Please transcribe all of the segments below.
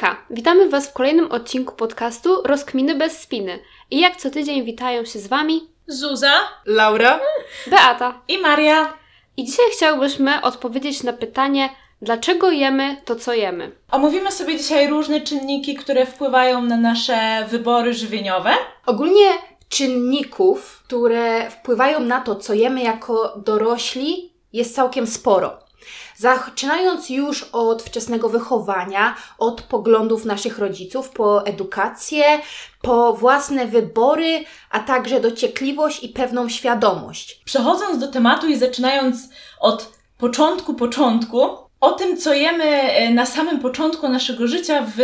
Hejka! Witamy Was w kolejnym odcinku podcastu Rozkminy bez spiny. I jak co tydzień witają się z Wami Zuza Laura Beata. i Maria. I dzisiaj chciałbyśmy odpowiedzieć na pytanie, dlaczego jemy to, co jemy. Omówimy sobie dzisiaj różne czynniki, które wpływają na nasze wybory żywieniowe. Ogólnie czynników, które wpływają na to, co jemy jako dorośli, jest całkiem sporo. Zaczynając już od wczesnego wychowania, od poglądów naszych rodziców, po edukację, po własne wybory, a także dociekliwość i pewną świadomość. Przechodząc do tematu i zaczynając od początku, początku, o tym, co jemy e, na samym początku naszego życia, w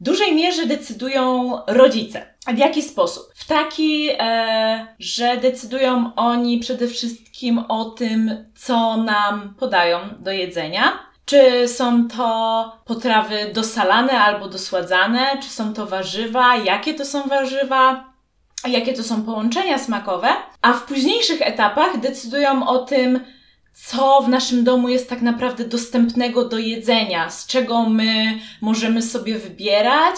dużej mierze decydują rodzice. W jaki sposób? W taki, e, że decydują oni przede wszystkim o tym, co nam podają do jedzenia. Czy są to potrawy dosalane albo dosładzane, czy są to warzywa, jakie to są warzywa, jakie to są połączenia smakowe, a w późniejszych etapach decydują o tym, co w naszym domu jest tak naprawdę dostępnego do jedzenia, z czego my możemy sobie wybierać,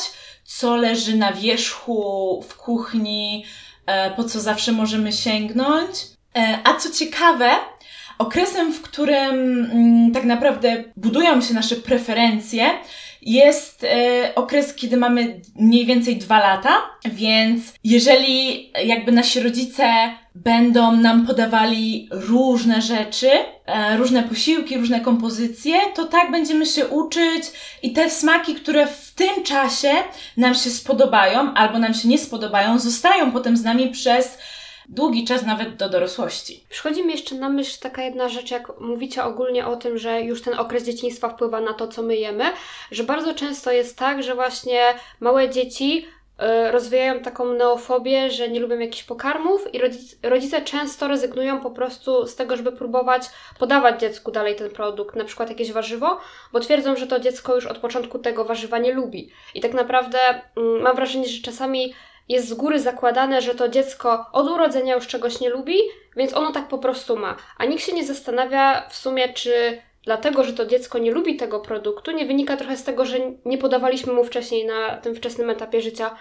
co leży na wierzchu w kuchni, e, po co zawsze możemy sięgnąć. E, A co ciekawe, okresem, w którym mm, tak naprawdę budują się nasze preferencje, jest e, okres, kiedy mamy mniej więcej dwa lata, więc jeżeli jakby nasi rodzice będą nam podawali różne rzeczy, e, różne posiłki, różne kompozycje, to tak będziemy się uczyć i te smaki, które w tym czasie nam się spodobają albo nam się nie spodobają, zostają potem z nami przez długi czas, nawet do dorosłości. Przychodzi mi jeszcze na myśl taka jedna rzecz, jak mówicie ogólnie o tym, że już ten okres dzieciństwa wpływa na to, co my jemy, że bardzo często jest tak, że właśnie małe dzieci y, rozwijają taką neofobię, że nie lubią jakichś pokarmów i rodzice, rodzice często rezygnują po prostu z tego, żeby próbować podawać dziecku dalej ten produkt, na przykład jakieś warzywo, bo twierdzą, że to dziecko już od początku tego warzywa nie lubi. I tak naprawdę mm, mam wrażenie, że czasami jest z góry zakładane, że to dziecko od urodzenia już czegoś nie lubi, więc ono tak po prostu ma. A nikt się nie zastanawia w sumie, czy dlatego, że to dziecko nie lubi tego produktu, nie wynika trochę z tego, że nie podawaliśmy mu wcześniej na tym wczesnym etapie życia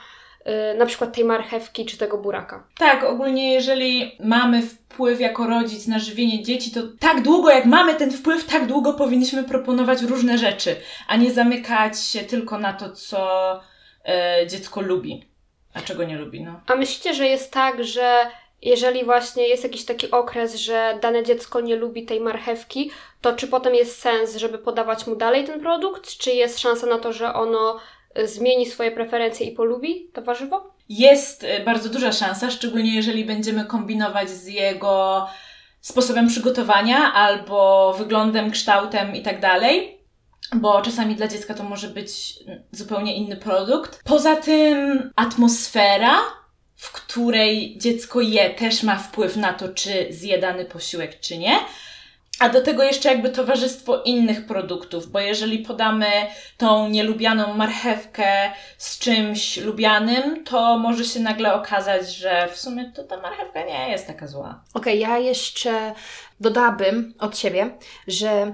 yy, na przykład tej marchewki czy tego buraka. Tak, ogólnie jeżeli mamy wpływ jako rodzic na żywienie dzieci, to tak długo jak mamy ten wpływ, tak długo powinniśmy proponować różne rzeczy, a nie zamykać się tylko na to, co e, dziecko lubi, a czego nie lubi. No. A myślicie, że jest tak, że jeżeli właśnie jest jakiś taki okres, że dane dziecko nie lubi tej marchewki, to czy potem jest sens, żeby podawać mu dalej ten produkt? Czy jest szansa na to, że ono y, zmieni swoje preferencje i polubi to warzywo? Jest e, bardzo duża szansa, szczególnie jeżeli będziemy kombinować z jego sposobem przygotowania albo wyglądem, kształtem i tak dalej. Bo czasami dla dziecka to może być zupełnie inny produkt. Poza tym atmosfera, w której dziecko je, też ma wpływ na to, czy zje dany posiłek, czy nie. A do tego jeszcze jakby towarzystwo innych produktów, bo jeżeli podamy tą nielubianą marchewkę z czymś lubianym, to może się nagle okazać, że w sumie to ta marchewka nie jest taka zła. Okej, ja jeszcze dodałabym od siebie, że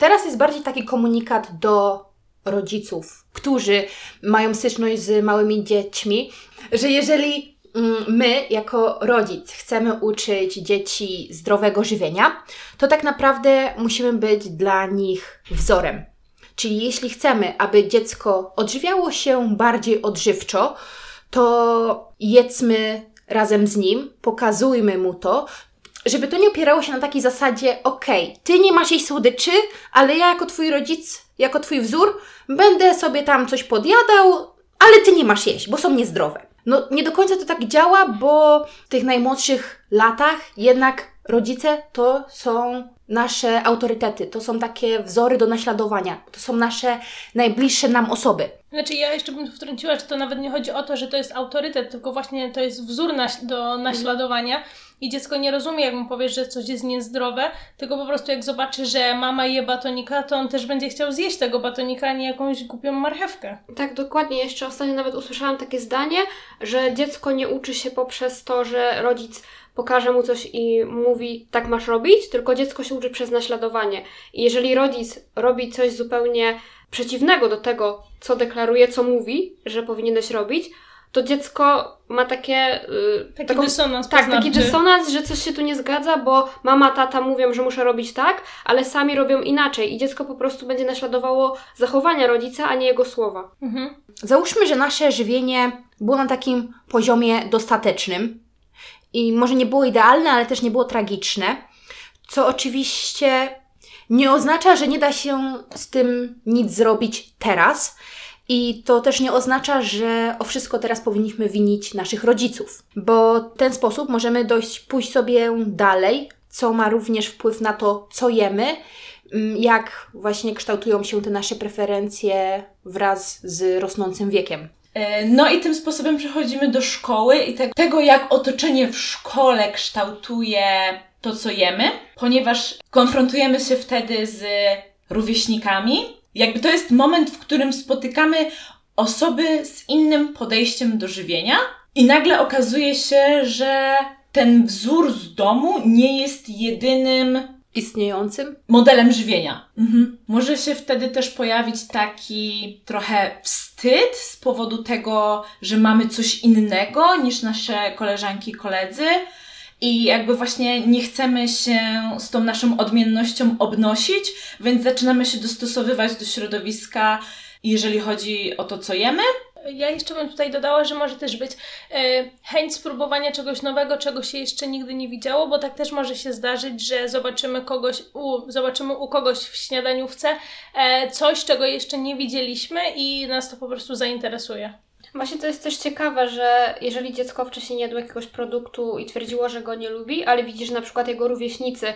teraz jest bardziej taki komunikat do rodziców, którzy mają styczność z małymi dziećmi, że jeżeli mm, my jako rodzic chcemy uczyć dzieci zdrowego żywienia, to tak naprawdę musimy być dla nich wzorem. Czyli jeśli chcemy, aby dziecko odżywiało się bardziej odżywczo, to jedzmy razem z nim, pokazujmy mu to, żeby to nie opierało się na takiej zasadzie, okej, ty nie masz jeść słodyczy, ale ja jako twój rodzic, jako twój wzór, będę sobie tam coś podjadał, ale ty nie masz jeść, bo są niezdrowe. No nie do końca to tak działa, bo w tych najmłodszych latach jednak rodzice to są nasze autorytety, to są takie wzory do naśladowania, to są nasze najbliższe nam osoby. Znaczy ja jeszcze bym wtrąciła, że to nawet nie chodzi o to, że to jest autorytet, tylko właśnie to jest wzór do naśladowania i dziecko nie rozumie, jak mu powiesz, że coś jest niezdrowe, tylko po prostu jak zobaczy, że mama je batonika, to on też będzie chciał zjeść tego batonika, a nie jakąś głupią marchewkę. Tak, dokładnie. Jeszcze ostatnio nawet usłyszałam takie zdanie, że dziecko nie uczy się poprzez to, że rodzic pokaże mu coś i mówi, tak masz robić, tylko dziecko się uczy przez naśladowanie. I jeżeli rodzic robi coś zupełnie przeciwnego do tego, co deklaruje, co mówi, że powinieneś robić, to dziecko ma takie. Yy, Taki taką, dysonans tak, taki dysonans, że coś się tu nie zgadza, bo mama, tata mówią, że muszę robić tak, ale sami robią inaczej i dziecko po prostu będzie naśladowało zachowania rodzica, a nie jego słowa. Mhm. Załóżmy, że nasze żywienie było na takim poziomie dostatecznym i może nie było idealne, ale też nie było tragiczne, co oczywiście nie oznacza, że nie da się z tym nic zrobić teraz. I to też nie oznacza, że o wszystko teraz powinniśmy winić naszych rodziców, bo w ten sposób możemy dojść, pójść sobie dalej, co ma również wpływ na to, co jemy, mm, jak właśnie kształtują się te nasze preferencje wraz z rosnącym wiekiem. E, No i tym sposobem przechodzimy do szkoły i te, tego, jak otoczenie w szkole kształtuje to, co jemy, ponieważ konfrontujemy się wtedy z rówieśnikami. Jakby to jest moment, w którym spotykamy osoby z innym podejściem do żywienia i nagle okazuje się, że ten wzór z domu nie jest jedynym Istniejącym? modelem żywienia. Mhm. Może się wtedy też pojawić taki trochę wstyd z powodu tego, że mamy coś innego niż nasze koleżanki i koledzy. I jakby właśnie nie chcemy się z tą naszą odmiennością obnosić, więc zaczynamy się dostosowywać do środowiska, jeżeli chodzi o to, co jemy. Ja jeszcze bym tutaj dodała, że może też być e, chęć spróbowania czegoś nowego, czego się jeszcze nigdy nie widziało, bo tak też może się zdarzyć, że zobaczymy kogoś u, zobaczymy u kogoś w śniadaniówce e, coś, czego jeszcze nie widzieliśmy i nas to po prostu zainteresuje. Właśnie to jest też ciekawe, że jeżeli dziecko wcześniej nie jadło jakiegoś produktu i twierdziło, że go nie lubi, ale widzisz, że na przykład jego rówieśnicy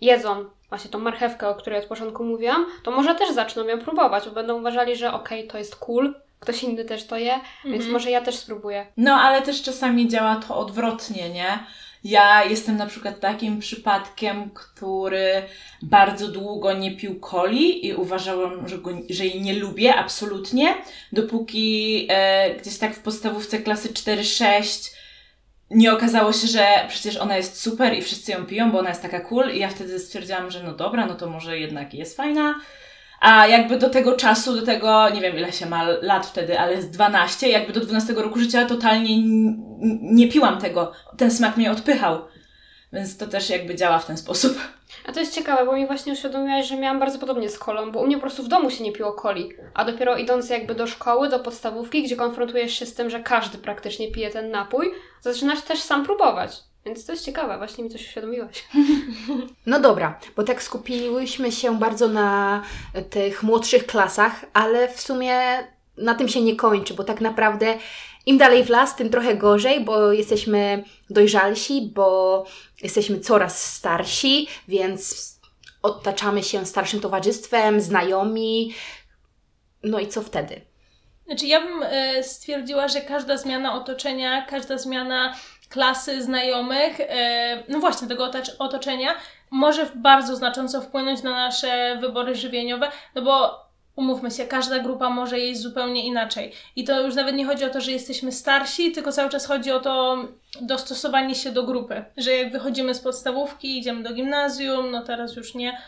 jedzą właśnie tą marchewkę, o której od początku mówiłam, to może też zaczną ją próbować, bo będą uważali, że okej, to jest cool, ktoś inny też to je, więc Mhm. może ja też spróbuję. No, ale też czasami działa to odwrotnie, nie? Ja jestem na przykład takim przypadkiem, który bardzo długo nie pił coli i uważałam, że, go, że jej nie lubię absolutnie, dopóki e, gdzieś tak w podstawówce klasy 4-6 nie okazało się, że przecież ona jest super i wszyscy ją piją, bo ona jest taka cool i ja wtedy stwierdziłam, że no dobra, no to może jednak jest fajna. A jakby do tego czasu, do tego, nie wiem ile się ma lat wtedy, ale jest 12, jakby do 12 roku życia totalnie nie piłam tego. Ten smak mnie odpychał. Więc to też jakby działa w ten sposób. A to jest ciekawe, bo mi właśnie uświadomiłaś, że miałam bardzo podobnie z kolą, bo u mnie po prostu w domu się nie piło coli, a dopiero idąc jakby do szkoły, do podstawówki, gdzie konfrontujesz się z tym, że każdy praktycznie pije ten napój, zaczynasz też sam próbować. Więc to jest ciekawe, właśnie mi coś uświadomiłaś. No dobra, bo tak skupiłyśmy się bardzo na tych młodszych klasach, ale w sumie na tym się nie kończy, bo tak naprawdę im dalej w las, tym trochę gorzej, bo jesteśmy dojrzalsi, bo jesteśmy coraz starsi, więc otaczamy się starszym towarzystwem, znajomi. No i co wtedy? Znaczy, ja bym e, stwierdziła, że każda zmiana otoczenia, każda zmiana klasy znajomych, e, no właśnie tego otoczenia, może bardzo znacząco wpłynąć na nasze wybory żywieniowe, no bo umówmy się, każda grupa może jeść zupełnie inaczej. I to już nawet nie chodzi o to, że jesteśmy starsi, tylko cały czas chodzi o to dostosowanie się do grupy. Że jak wychodzimy z podstawówki, idziemy do gimnazjum, no teraz już nie,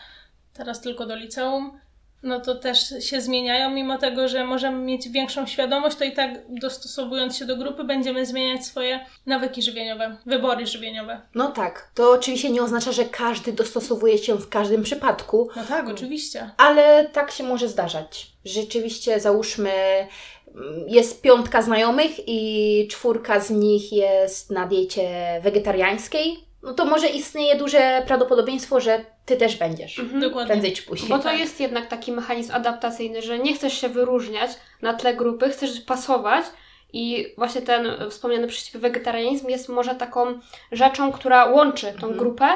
teraz tylko do liceum, no to też się zmieniają, mimo tego, że możemy mieć większą świadomość, to i tak dostosowując się do grupy, będziemy zmieniać swoje nawyki żywieniowe, wybory żywieniowe. No tak, to oczywiście nie oznacza, że każdy dostosowuje się w każdym przypadku, No tak, oczywiście. ale tak się może zdarzać. Rzeczywiście, załóżmy, jest piątka znajomych i czwórka z nich jest na diecie wegetariańskiej, no to może istnieje duże prawdopodobieństwo, że ty też będziesz. Dokładnie. Prędzej czy później. Bo to tak. jest jednak taki mechanizm adaptacyjny, że nie chcesz się wyróżniać na tle grupy, chcesz pasować i właśnie ten wspomniany przez Ciebie wegetarianizm jest może taką rzeczą, która łączy tą Mhm. grupę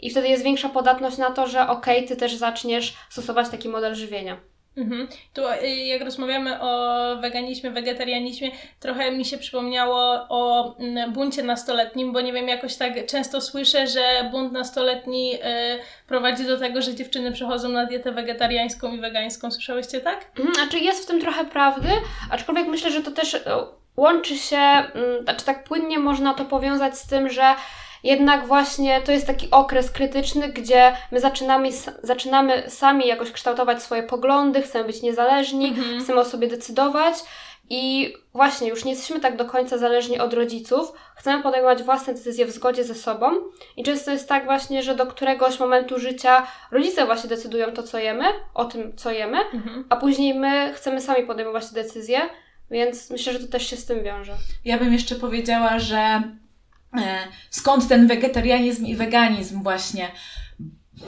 i wtedy jest większa podatność na to, że okej, Ty też zaczniesz stosować taki model żywienia. Mhm. Tu y, jak rozmawiamy o weganizmie, wegetarianizmie, trochę mi się przypomniało o mm, buncie nastoletnim, bo nie wiem, jakoś tak często słyszę, że bunt nastoletni y, prowadzi do tego, że dziewczyny przechodzą na dietę wegetariańską i wegańską. Słyszałyście tak? Mhm, Znaczy jest w tym trochę prawdy, aczkolwiek myślę, że to też e, łączy się, mm, znaczy tak płynnie można to powiązać z tym, że jednak właśnie to jest taki okres krytyczny, gdzie my zaczynamy, zaczynamy sami jakoś kształtować swoje poglądy, chcemy być niezależni, Mhm. chcemy o sobie decydować i właśnie już nie jesteśmy tak do końca zależni od rodziców, chcemy podejmować własne decyzje w zgodzie ze sobą i często jest tak właśnie, że do któregoś momentu życia rodzice właśnie decydują to, co jemy, o tym, co jemy, Mhm. a później my chcemy sami podejmować te decyzje, więc myślę, że to też się z tym wiąże. Ja bym jeszcze powiedziała, że skąd ten wegetarianizm i weganizm właśnie.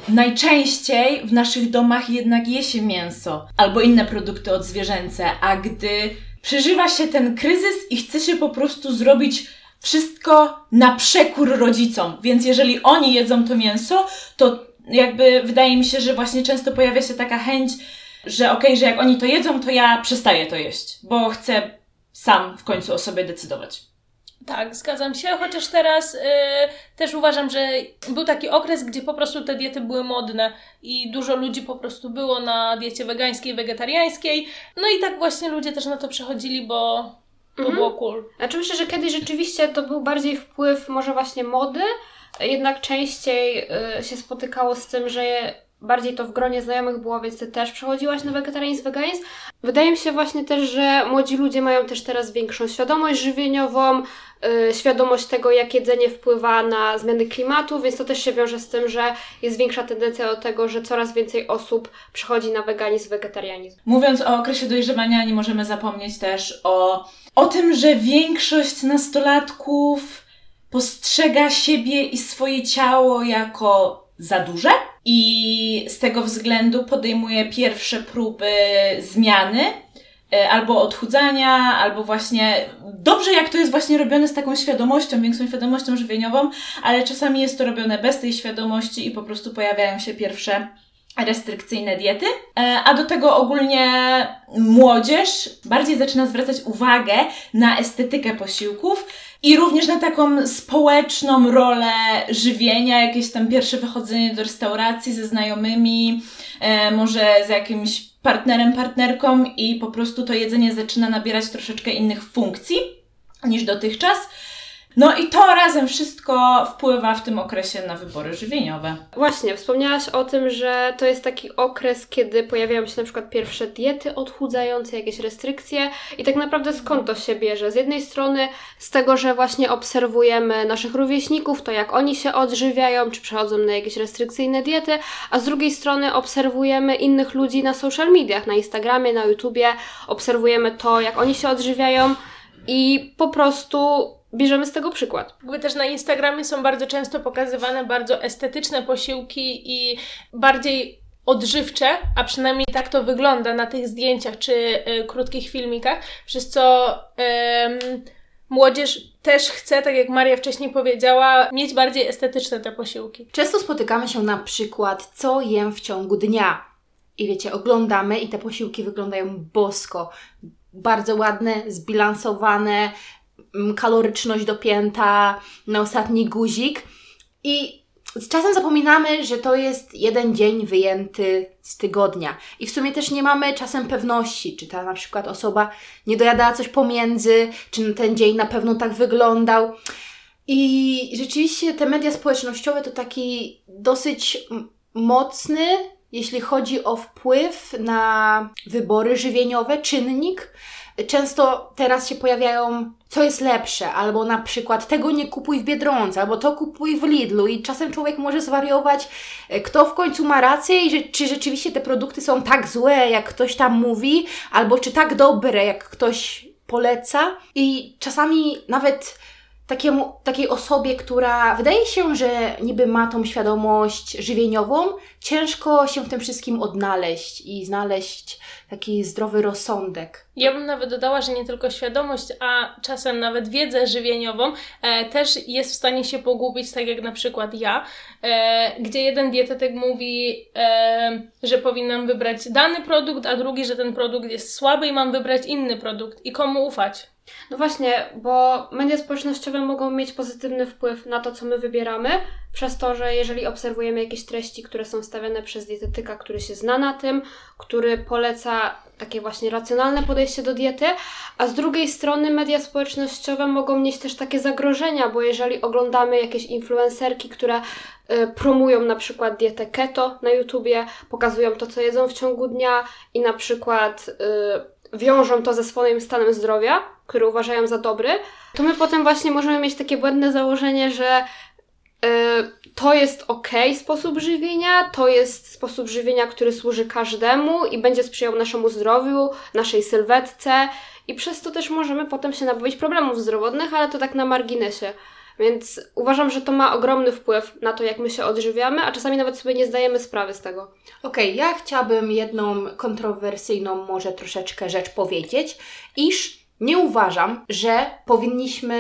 Najczęściej w naszych domach jednak je się mięso albo inne produkty odzwierzęce, a gdy przeżywa się ten kryzys i chce się po prostu zrobić wszystko na przekór rodzicom, więc jeżeli oni jedzą to mięso, to jakby wydaje mi się, że właśnie często pojawia się taka chęć, że okej, że jak oni to jedzą, to ja przestaję to jeść, bo chcę sam w końcu o sobie decydować. Tak, zgadzam się, chociaż teraz y, też uważam, że był taki okres, gdzie po prostu te diety były modne i dużo ludzi po prostu było na diecie wegańskiej, wegetariańskiej. No i tak właśnie ludzie też na to przechodzili, bo to Mhm. było cool. Znaczy myślę, że kiedyś rzeczywiście to był bardziej wpływ może właśnie mody, jednak częściej y, się spotykało z tym, że bardziej to w gronie znajomych było, więc ty też przechodziłaś na wegetarianizm, weganizm. Wydaje mi się właśnie też, że młodzi ludzie mają też teraz większą świadomość żywieniową, y, świadomość tego, jak jedzenie wpływa na zmiany klimatu, więc to też się wiąże z tym, że jest większa tendencja do tego, że coraz więcej osób przechodzi na weganizm, wegetarianizm. Mówiąc o okresie dojrzewania, nie możemy zapomnieć też o, o tym, że większość nastolatków postrzega siebie i swoje ciało jako za duże i z tego względu podejmuje pierwsze próby zmiany e, albo odchudzania, albo właśnie dobrze jak to jest właśnie robione z taką świadomością, większą świadomością żywieniową, ale czasami jest to robione bez tej świadomości i po prostu pojawiają się pierwsze restrykcyjne diety, E, a do tego ogólnie młodzież bardziej zaczyna zwracać uwagę na estetykę posiłków i również na taką społeczną rolę żywienia, jakieś tam pierwsze wychodzenie do restauracji ze znajomymi, e, może z jakimś partnerem, partnerką i po prostu to jedzenie zaczyna nabierać troszeczkę innych funkcji niż dotychczas. No i to razem wszystko wpływa w tym okresie na wybory żywieniowe. Właśnie, wspomniałaś o tym, że to jest taki okres, kiedy pojawiają się na przykład pierwsze diety odchudzające, jakieś restrykcje i tak naprawdę skąd to się bierze? Z jednej strony z tego, że właśnie obserwujemy naszych rówieśników, to jak oni się odżywiają, czy przechodzą na jakieś restrykcyjne diety, a z drugiej strony obserwujemy innych ludzi na social mediach, na Instagramie, na YouTubie, obserwujemy to, jak oni się odżywiają i po prostu bierzemy z tego przykład. Jakby też na Instagramie są bardzo często pokazywane bardzo estetyczne posiłki i bardziej odżywcze, a przynajmniej tak to wygląda na tych zdjęciach czy y, krótkich filmikach, przez co ym, młodzież też chce, tak jak Maria wcześniej powiedziała, mieć bardziej estetyczne te posiłki. Często spotykamy się na przykład, co jem w ciągu dnia. I wiecie, oglądamy i te posiłki wyglądają bosko. Bardzo ładne, zbilansowane, kaloryczność dopięta na ostatni guzik. I czasem zapominamy, że to jest jeden dzień wyjęty z tygodnia. I w sumie też nie mamy czasem pewności, czy ta na przykład osoba nie dojadała coś pomiędzy, czy ten dzień na pewno tak wyglądał. I rzeczywiście te media społecznościowe to taki dosyć mocny, jeśli chodzi o wpływ na wybory żywieniowe, czynnik. Często teraz się pojawiają, co jest lepsze, albo na przykład tego nie kupuj w Biedronce, albo to kupuj w Lidlu i czasem człowiek może zwariować, e, kto w końcu ma rację i że, czy rzeczywiście te produkty są tak złe, jak ktoś tam mówi, albo czy tak dobre, jak ktoś poleca. I czasami nawet takiemu, takiej osobie, która wydaje się, że niby ma tą świadomość żywieniową, ciężko się w tym wszystkim odnaleźć i znaleźć taki zdrowy rozsądek. Ja bym nawet dodała, że nie tylko świadomość, a czasem nawet wiedzę żywieniową e, też jest w stanie się pogubić, tak jak na przykład ja, e, gdzie jeden dietetyk mówi, e, że powinnam wybrać dany produkt, a drugi, że ten produkt jest słaby i mam wybrać inny produkt. I komu ufać? No właśnie, bo media społecznościowe mogą mieć pozytywny wpływ na to, co my wybieramy, przez to, że jeżeli obserwujemy jakieś treści, które są stawiane przez dietetyka, który się zna na tym, który poleca takie właśnie racjonalne podejście do diety, a z drugiej strony media społecznościowe mogą mieć też takie zagrożenia, bo jeżeli oglądamy jakieś influencerki, które y, promują na przykład dietę keto na YouTubie, pokazują to, co jedzą w ciągu dnia i na przykład y, wiążą to ze swoim stanem zdrowia, który uważają za dobry, to my potem właśnie możemy mieć takie błędne założenie, że y, to jest ok sposób żywienia, to jest sposób żywienia, który służy każdemu i będzie sprzyjał naszemu zdrowiu, naszej sylwetce i przez to też możemy potem się nabawić problemów zdrowotnych, ale to tak na marginesie. Więc uważam, że to ma ogromny wpływ na to, jak my się odżywiamy, a czasami nawet sobie nie zdajemy sprawy z tego. Okej, okay, ja chciałabym jedną kontrowersyjną może troszeczkę rzecz powiedzieć, iż nie uważam, że powinniśmy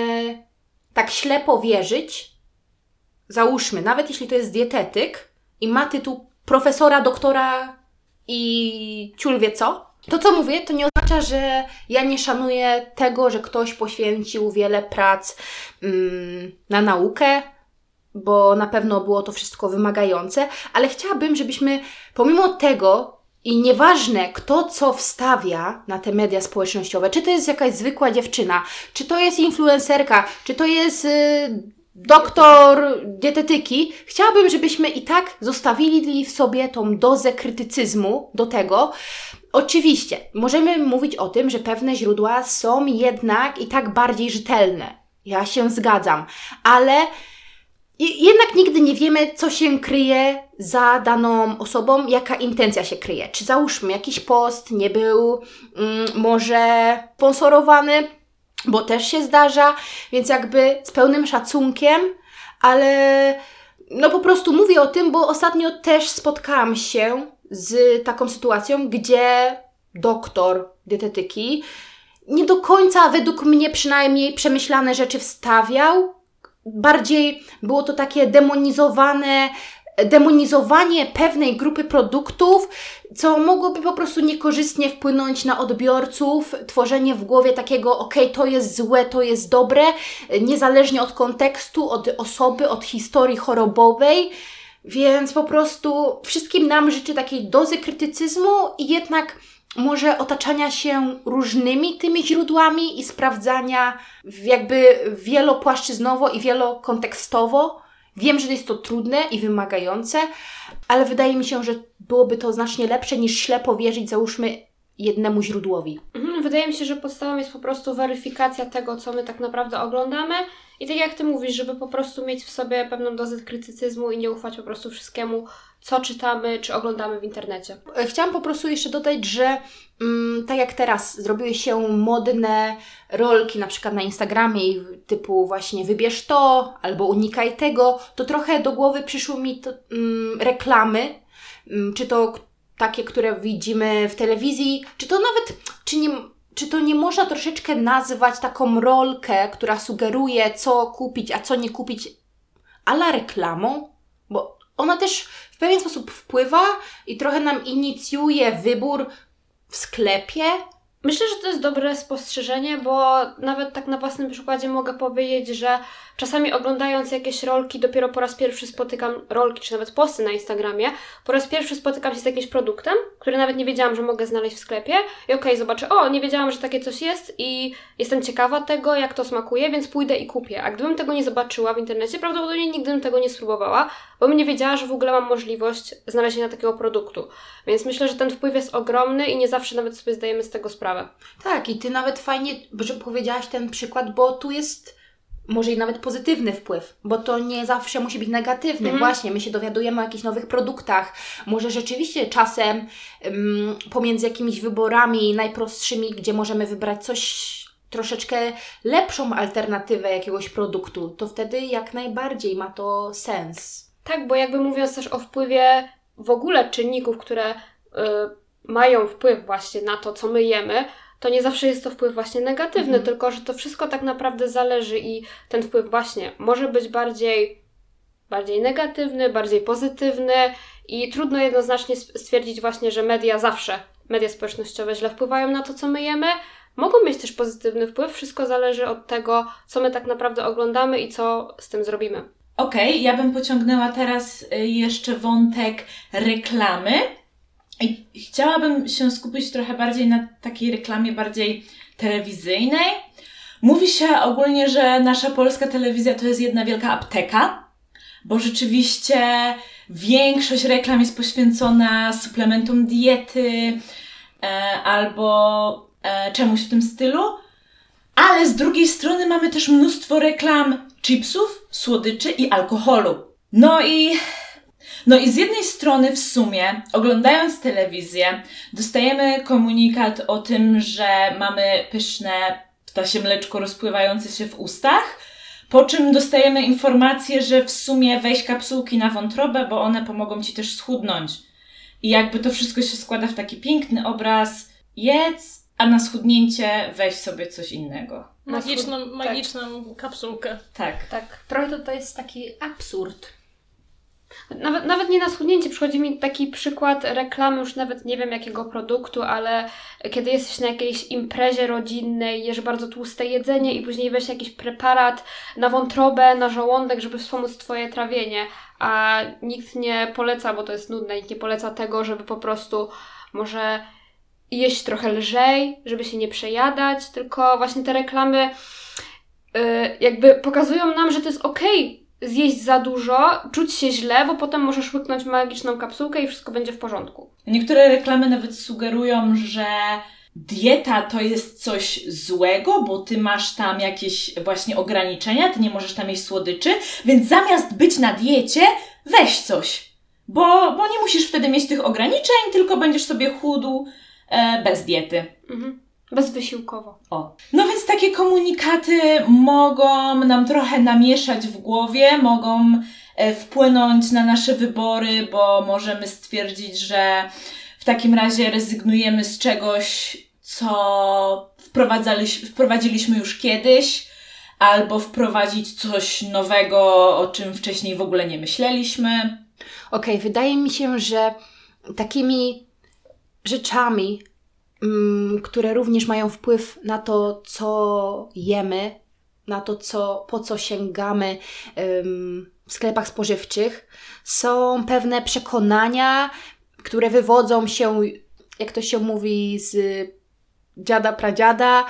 tak ślepo wierzyć, załóżmy, nawet jeśli to jest dietetyk i ma tytuł profesora, doktora i ciul wie co, to co mówię, to nie oznacza, że ja nie szanuję tego, że ktoś poświęcił wiele prac mm, na naukę, bo na pewno było to wszystko wymagające, ale chciałabym, żebyśmy pomimo tego i nieważne, kto co wstawia na te media społecznościowe, czy to jest jakaś zwykła dziewczyna, czy to jest influencerka, czy to jest y, doktor dietetyki, chciałabym, żebyśmy i tak zostawili w sobie tą dozę krytycyzmu do tego. Oczywiście, możemy mówić o tym, że pewne źródła są jednak i tak bardziej rzetelne. Ja się zgadzam, ale jednak nigdy nie wiemy, co się kryje za daną osobą, jaka intencja się kryje. Czy załóżmy, jakiś post nie był mm, może sponsorowany, bo też się zdarza, więc jakby z pełnym szacunkiem, ale no po prostu mówię o tym, bo ostatnio też spotkałam się z taką sytuacją, gdzie doktor dietetyki nie do końca, według mnie przynajmniej, przemyślane rzeczy wstawiał. Bardziej było to takie demonizowane demonizowanie pewnej grupy produktów, co mogłoby po prostu niekorzystnie wpłynąć na odbiorców, tworzenie w głowie takiego, ok, to jest złe, to jest dobre, niezależnie od kontekstu, od osoby, od historii chorobowej. Więc po prostu wszystkim nam życzę takiej dozy krytycyzmu i jednak może otaczania się różnymi tymi źródłami i sprawdzania jakby wielopłaszczyznowo i wielokontekstowo. Wiem, że jest to trudne i wymagające, ale wydaje mi się, że byłoby to znacznie lepsze niż ślepo wierzyć, załóżmy, jednemu źródłowi. Mhm, wydaje mi się, że podstawą jest po prostu weryfikacja tego, co my tak naprawdę oglądamy. I tak jak ty mówisz, żeby po prostu mieć w sobie pewną dozę krytycyzmu i nie ufać po prostu wszystkiemu, co czytamy czy oglądamy w internecie. E, chciałam po prostu jeszcze dodać, że mm, tak jak teraz zrobiły się modne rolki na przykład na Instagramie typu właśnie wybierz to albo unikaj tego, to trochę do głowy przyszły mi to, mm, reklamy, mm, czy to takie, które widzimy w telewizji, czy to nawet, czy nie, czy to nie można troszeczkę nazywać taką rolkę, która sugeruje, co kupić, a co nie kupić, ala reklamą? Bo ona też w pewien sposób wpływa i trochę nam inicjuje wybór w sklepie, Myślę, że to jest dobre spostrzeżenie, bo nawet tak na własnym przykładzie mogę powiedzieć, że czasami oglądając jakieś rolki, dopiero po raz pierwszy spotykam rolki, czy nawet posty na Instagramie, po raz pierwszy spotykam się z jakimś produktem, który nawet nie wiedziałam, że mogę znaleźć w sklepie i okej, okay, zobaczę, o, nie wiedziałam, że takie coś jest i jestem ciekawa tego, jak to smakuje, więc pójdę i kupię. A gdybym tego nie zobaczyła w internecie, prawdopodobnie nigdy bym tego nie spróbowała, bo bym nie wiedziała, że w ogóle mam możliwość znalezienia takiego produktu. Więc myślę, że ten wpływ jest ogromny i nie zawsze nawet sobie zdajemy z tego sprawę. Tak, i ty nawet fajnie, że powiedziałaś ten przykład, bo tu jest może i nawet pozytywny wpływ, bo to nie zawsze musi być negatywny. Mm. Właśnie, my się dowiadujemy o jakichś nowych produktach. Może rzeczywiście czasem um, pomiędzy jakimiś wyborami najprostszymi, gdzie możemy wybrać coś troszeczkę lepszą alternatywę jakiegoś produktu, to wtedy jak najbardziej ma to sens. Tak, bo jakby mówiąc też o wpływie w ogóle czynników, które y, mają wpływ właśnie na to, co my jemy, to nie zawsze jest to wpływ właśnie negatywny, mhm. tylko że to wszystko tak naprawdę zależy i ten wpływ właśnie może być bardziej, bardziej negatywny, bardziej pozytywny i trudno jednoznacznie stwierdzić właśnie, że media zawsze, media społecznościowe źle wpływają na to, co my jemy. Mogą mieć też pozytywny wpływ, wszystko zależy od tego, co my tak naprawdę oglądamy i co z tym zrobimy. Okej, okay, ja bym pociągnęła teraz y, jeszcze wątek reklamy I chciałabym się skupić trochę bardziej na takiej reklamie bardziej telewizyjnej. Mówi się ogólnie, że nasza polska telewizja to jest jedna wielka apteka, bo rzeczywiście większość reklam jest poświęcona suplementom diety e, albo e, czemuś w tym stylu. Ale z drugiej strony mamy też mnóstwo reklam chipsów, słodyczy i alkoholu. No i no i z jednej strony w sumie, oglądając telewizję, dostajemy komunikat o tym, że mamy pyszne ptasie mleczko rozpływające się w ustach, po czym dostajemy informację, że w sumie weź kapsułki na wątrobę, bo one pomogą ci też schudnąć. I jakby to wszystko się składa w taki piękny obraz, jedz, a na schudnięcie weź sobie coś innego. Magiczną, magiczną tak. kapsułkę. Tak. Tak. Trochę to, to jest taki absurd. Nawet, nawet nie na schudnięcie, przychodzi mi taki przykład reklamy, już nawet nie wiem jakiego produktu, ale kiedy jesteś na jakiejś imprezie rodzinnej, jesz bardzo tłuste jedzenie i później weź jakiś preparat na wątrobę, na żołądek, żeby wspomóc Twoje trawienie, a nikt nie poleca, bo to jest nudne, nikt nie poleca tego, żeby po prostu może jeść trochę lżej, żeby się nie przejadać, tylko właśnie te reklamy yy, jakby pokazują nam, że to jest okej, okay zjeść za dużo, czuć się źle, bo potem możesz łyknąć magiczną kapsułkę i wszystko będzie w porządku. Niektóre reklamy nawet sugerują, że dieta to jest coś złego, bo ty masz tam jakieś właśnie ograniczenia, ty nie możesz tam jeść słodyczy, więc zamiast być na diecie, weź coś. Bo, bo nie musisz wtedy mieć tych ograniczeń, tylko będziesz sobie chudł e, bez diety. Mhm. Bezwysiłkowo. O. No więc takie komunikaty mogą nam trochę namieszać w głowie, mogą e, wpłynąć na nasze wybory, bo możemy stwierdzić, że w takim razie rezygnujemy z czegoś, co wprowadziliśmy już kiedyś, albo wprowadzić coś nowego, o czym wcześniej w ogóle nie myśleliśmy. Okej, okay, wydaje mi się, że takimi rzeczami, które również mają wpływ na to, co jemy, na to, co, po co sięgamy w sklepach spożywczych, są pewne przekonania, które wywodzą się, jak to się mówi, z dziada pradziada,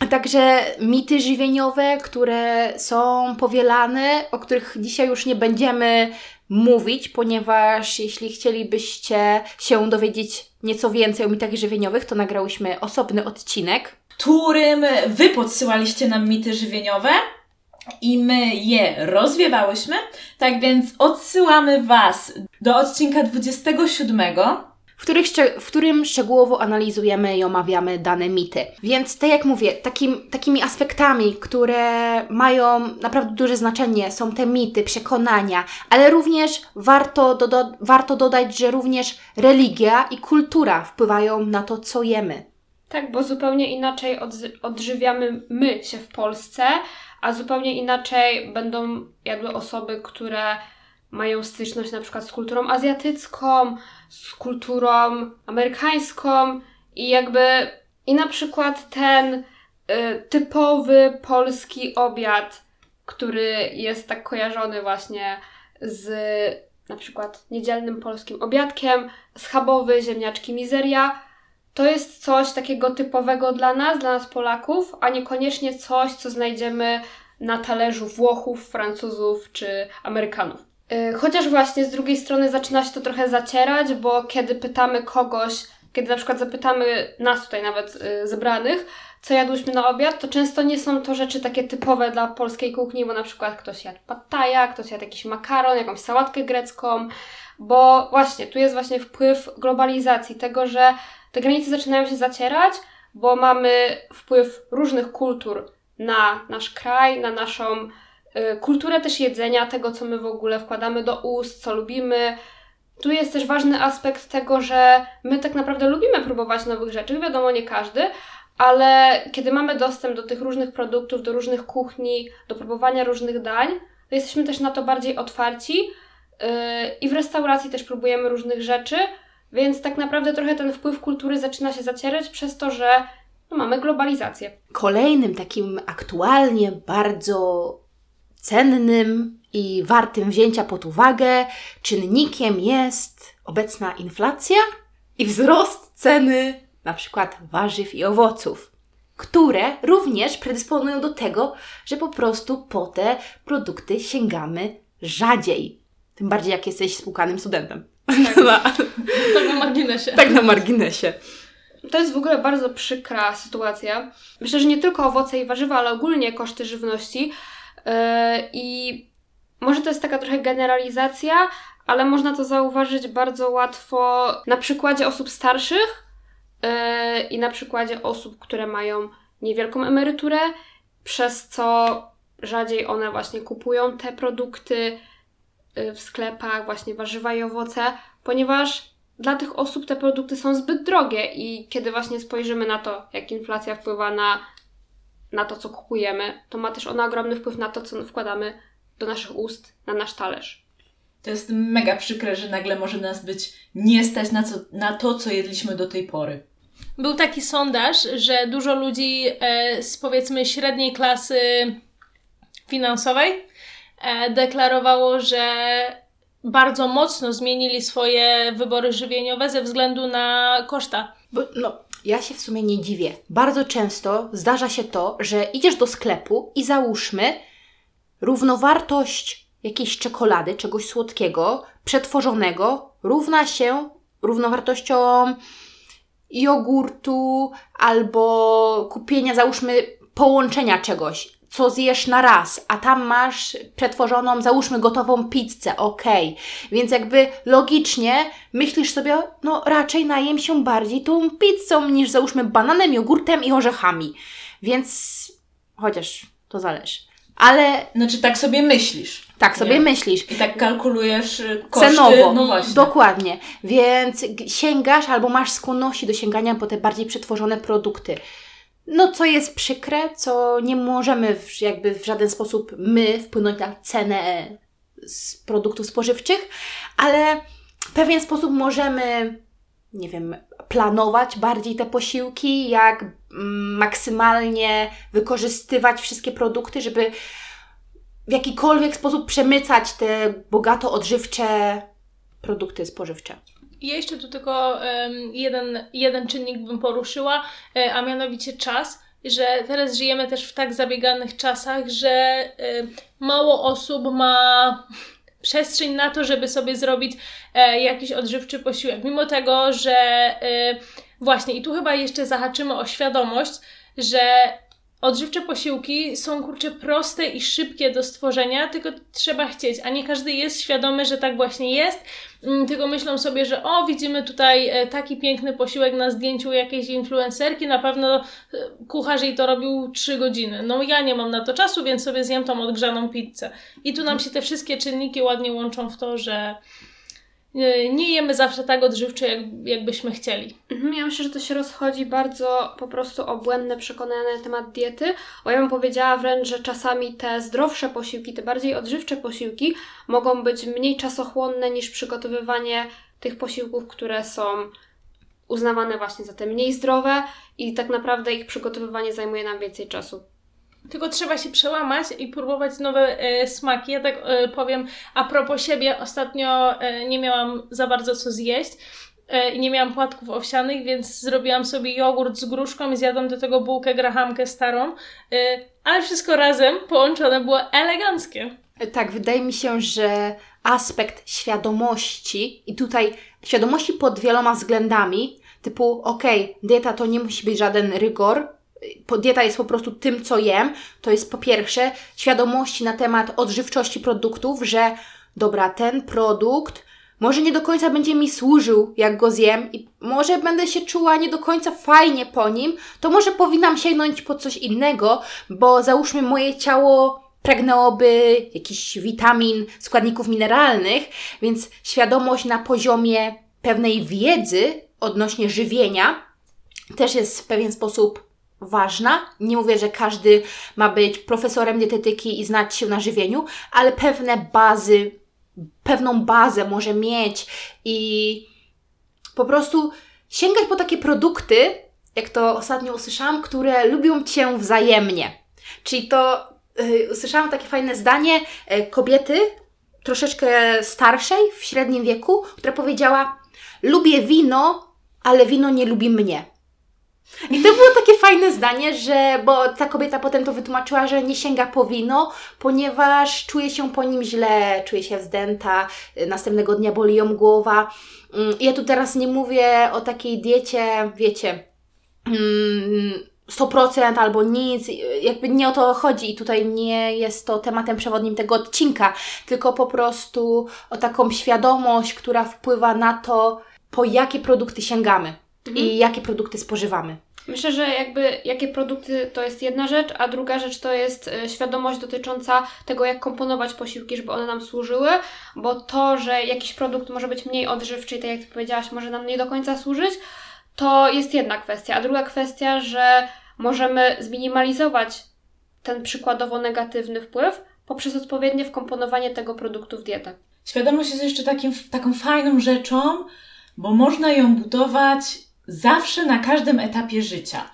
a także mity żywieniowe, które są powielane, o których dzisiaj już nie będziemy mówić, ponieważ jeśli chcielibyście się dowiedzieć nieco więcej o mitach żywieniowych, to nagrałyśmy osobny odcinek, którym Wy podsyłaliście nam mity żywieniowe i my je rozwiewałyśmy. Tak więc odsyłamy Was do odcinka 27 w, których, w którym szczegółowo analizujemy i omawiamy dane mity. Więc tak jak mówię, takim, takimi aspektami, które mają naprawdę duże znaczenie, są te mity, przekonania, ale również warto, warto dodać, że również religia i kultura wpływają na to, co jemy. Tak, bo zupełnie inaczej odżywiamy my się w Polsce, a zupełnie inaczej będą jadły osoby, które mają styczność na przykład z kulturą azjatycką, z kulturą amerykańską i jakby i na przykład ten y, typowy polski obiad, który jest tak kojarzony właśnie z na przykład niedzielnym polskim obiadkiem, schabowy, ziemniaczki mizeria, to jest coś takiego typowego dla nas, dla nas Polaków, a niekoniecznie coś, co znajdziemy na talerzu Włochów, Francuzów czy Amerykanów. Y, chociaż właśnie z drugiej strony zaczyna się to trochę zacierać, bo kiedy pytamy kogoś, kiedy na przykład zapytamy nas tutaj nawet y, zebranych, co jadłyśmy na obiad, to często nie są to rzeczy takie typowe dla polskiej kuchni, bo na przykład ktoś jadł pattaja, ktoś jadł jakiś makaron, jakąś sałatkę grecką, bo właśnie tu jest właśnie wpływ globalizacji, tego, że te granice zaczynają się zacierać, bo mamy wpływ różnych kultur na nasz kraj, na naszą kulturę też jedzenia, tego co my w ogóle wkładamy do ust, co lubimy. Tu jest też ważny aspekt tego, że my tak naprawdę lubimy próbować nowych rzeczy, wiadomo, nie każdy, ale kiedy mamy dostęp do tych różnych produktów, do różnych kuchni, do próbowania różnych dań, to jesteśmy też na to bardziej otwarci yy, i w restauracji też próbujemy różnych rzeczy, więc tak naprawdę trochę ten wpływ kultury zaczyna się zacierać przez to, że no, mamy globalizację. Kolejnym takim aktualnie bardzo cennym i wartym wzięcia pod uwagę czynnikiem jest obecna inflacja i wzrost ceny na przykład warzyw i owoców, które również predysponują do tego, że po prostu po te produkty sięgamy rzadziej. Tym bardziej jak jesteś spłukanym studentem. Tak, tak na marginesie. Tak na marginesie. To jest w ogóle bardzo przykra sytuacja. Myślę, że nie tylko owoce i warzywa, ale ogólnie koszty żywności. Yy, I może to jest taka trochę generalizacja, ale można to zauważyć bardzo łatwo na przykładzie osób starszych yy, i na przykładzie osób, które mają niewielką emeryturę, przez co rzadziej one właśnie kupują te produkty yy, w sklepach, właśnie warzywa i owoce, ponieważ dla tych osób te produkty są zbyt drogie i kiedy właśnie spojrzymy na to, jak inflacja wpływa na, na to, co kupujemy, to ma też ona ogromny wpływ na to, co wkładamy do naszych ust, na nasz talerz. To jest mega przykre, że nagle może nas być nie stać na, co, na to, co jedliśmy do tej pory. Był taki sondaż, że dużo ludzi e, z powiedzmy średniej klasy finansowej e, deklarowało, że bardzo mocno zmienili swoje wybory żywieniowe ze względu na koszta. Bo, no, ja się w sumie nie dziwię. Bardzo często zdarza się to, że idziesz do sklepu i załóżmy równowartość jakiejś czekolady, czegoś słodkiego, przetworzonego równa się równowartością jogurtu albo kupienia, załóżmy, połączenia czegoś co zjesz na raz, a tam masz przetworzoną, załóżmy, gotową pizzę, okej. Okay. Więc jakby logicznie myślisz sobie, no raczej najem się bardziej tą pizzą niż załóżmy bananem, jogurtem i orzechami. Więc chociaż to zależy. Ale. Znaczy, tak sobie myślisz. Tak sobie nie? myślisz. I tak kalkulujesz y, koszty. Cenowo. No właśnie. Dokładnie. Więc sięgasz albo masz skłonności do sięgania po te bardziej przetworzone produkty no co jest przykre, co nie możemy w, jakby w żaden sposób my wpłynąć na cenę z produktów spożywczych, ale w pewien sposób możemy, nie wiem, planować bardziej te posiłki, jak mm, maksymalnie wykorzystywać wszystkie produkty, żeby w jakikolwiek sposób przemycać te bogato odżywcze produkty spożywcze. Ja jeszcze tu tylko jeden, jeden czynnik bym poruszyła, e, a mianowicie czas że teraz żyjemy też w tak zabieganych czasach, że mało osób ma przestrzeń na to, żeby sobie zrobić e, jakiś odżywczy posiłek. Mimo tego, że y, właśnie i tu chyba jeszcze zahaczymy o świadomość, że Odżywcze posiłki są kurczę proste i szybkie do stworzenia, tylko trzeba chcieć, a nie każdy jest świadomy, że tak właśnie jest, tylko myślą sobie, że o, widzimy tutaj e, taki piękny posiłek na zdjęciu jakiejś influencerki, na pewno e, kucharz jej to robił 3 godziny. No ja nie mam na to czasu, więc sobie zjem tą odgrzaną pizzę. I tu nam się te wszystkie czynniki ładnie łączą w to, że nie jemy zawsze tak odżywczo, jak, jakbyśmy chcieli. Mhm, ja myślę, że to się rozchodzi bardzo po prostu o błędne przekonania na temat diety, bo ja bym powiedziała wręcz, że czasami te zdrowsze posiłki, te bardziej odżywcze posiłki mogą być mniej czasochłonne niż przygotowywanie tych posiłków, które są uznawane właśnie za te mniej zdrowe i tak naprawdę ich przygotowywanie zajmuje nam więcej czasu. Tylko trzeba się przełamać i próbować nowe e, smaki. Ja tak e, powiem a propos siebie, ostatnio e, nie miałam za bardzo co zjeść e, i nie miałam płatków owsianych, więc zrobiłam sobie jogurt z gruszką i zjadłam do tego bułkę grahamkę starą, e, ale wszystko razem połączone było eleganckie. Tak, wydaje mi się, że aspekt świadomości i tutaj świadomości pod wieloma względami, typu okej, okay, dieta to nie musi być żaden rygor, dieta jest po prostu tym, co jem, to jest po pierwsze świadomości na temat odżywczości produktów, że dobra, ten produkt może nie do końca będzie mi służył, jak go zjem, i może będę się czuła nie do końca fajnie po nim, to może powinnam sięgnąć po coś innego, bo załóżmy moje ciało pragnęłoby jakichś witamin, składników mineralnych, więc świadomość na poziomie pewnej wiedzy odnośnie żywienia też jest w pewien sposób ważna. Nie mówię, że każdy ma być profesorem dietetyki i znać się na żywieniu, ale pewne bazy, pewną bazę może mieć i po prostu sięgać po takie produkty, jak to ostatnio usłyszałam, które lubią Cię wzajemnie. Czyli to yy, usłyszałam takie fajne zdanie yy, kobiety, troszeczkę starszej, w średnim wieku, która powiedziała: Lubię wino, ale wino nie lubi mnie. I to było takie fajne zdanie, że, bo ta kobieta potem to wytłumaczyła, że nie sięga po wino, ponieważ czuje się po nim źle, czuje się wzdęta, następnego dnia boli ją głowa. Mm, Ja tu teraz nie mówię o takiej diecie, wiecie, mm, 100% albo nic, jakby nie o to chodzi i tutaj nie jest to tematem przewodnim tego odcinka, tylko po prostu o taką świadomość, która wpływa na to, po jakie produkty sięgamy i jakie produkty spożywamy. Myślę, że jakby jakie produkty to jest jedna rzecz, a druga rzecz to jest e, świadomość dotycząca tego, jak komponować posiłki, żeby one nam służyły, bo to, że jakiś produkt może być mniej odżywczy i tak jak Ty powiedziałaś, może nam nie do końca służyć, to jest jedna kwestia. A druga kwestia, że możemy zminimalizować ten przykładowo negatywny wpływ poprzez odpowiednie wkomponowanie tego produktu w dietę. Świadomość jest jeszcze takim, taką fajną rzeczą, bo można ją budować zawsze na każdym etapie życia.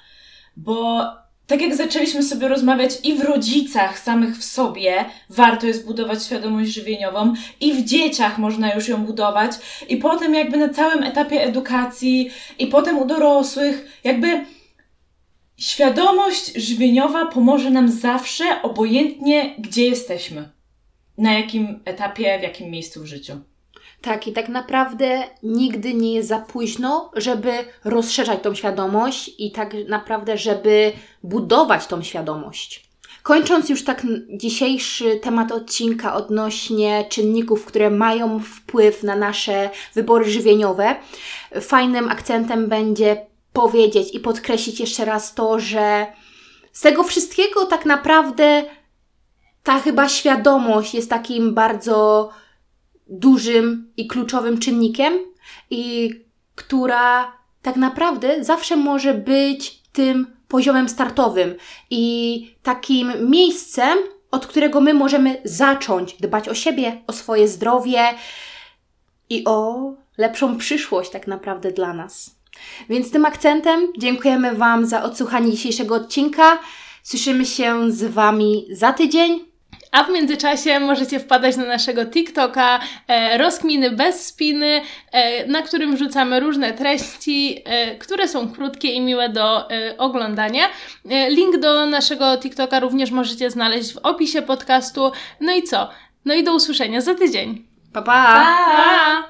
Bo tak jak zaczęliśmy sobie rozmawiać i w rodzicach samych w sobie warto jest budować świadomość żywieniową, i w dzieciach można już ją budować, i potem jakby na całym etapie edukacji, i potem u dorosłych, jakby świadomość żywieniowa pomoże nam zawsze, obojętnie gdzie jesteśmy. Na jakim etapie, w jakim miejscu w życiu. Tak, i tak naprawdę nigdy nie jest za późno, żeby rozszerzać tą świadomość i tak naprawdę, żeby budować tą świadomość. Kończąc już tak dzisiejszy temat odcinka odnośnie czynników, które mają wpływ na nasze wybory żywieniowe, fajnym akcentem będzie powiedzieć i podkreślić jeszcze raz to, że z tego wszystkiego tak naprawdę ta chyba świadomość jest takim bardzo dużym i kluczowym czynnikiem i która tak naprawdę zawsze może być tym poziomem startowym i takim miejscem, od którego my możemy zacząć dbać o siebie, o swoje zdrowie i o lepszą przyszłość tak naprawdę dla nas. Więc tym akcentem dziękujemy Wam za odsłuchanie dzisiejszego odcinka. Słyszymy się z Wami za tydzień. A w międzyczasie możecie wpadać na naszego TikToka e, Rozkminy bez spiny, e, na którym wrzucamy różne treści, e, które są krótkie i miłe do e, oglądania. E, link do naszego TikToka również możecie znaleźć w opisie podcastu. No i co? No i do usłyszenia za tydzień. Pa, pa! Pa!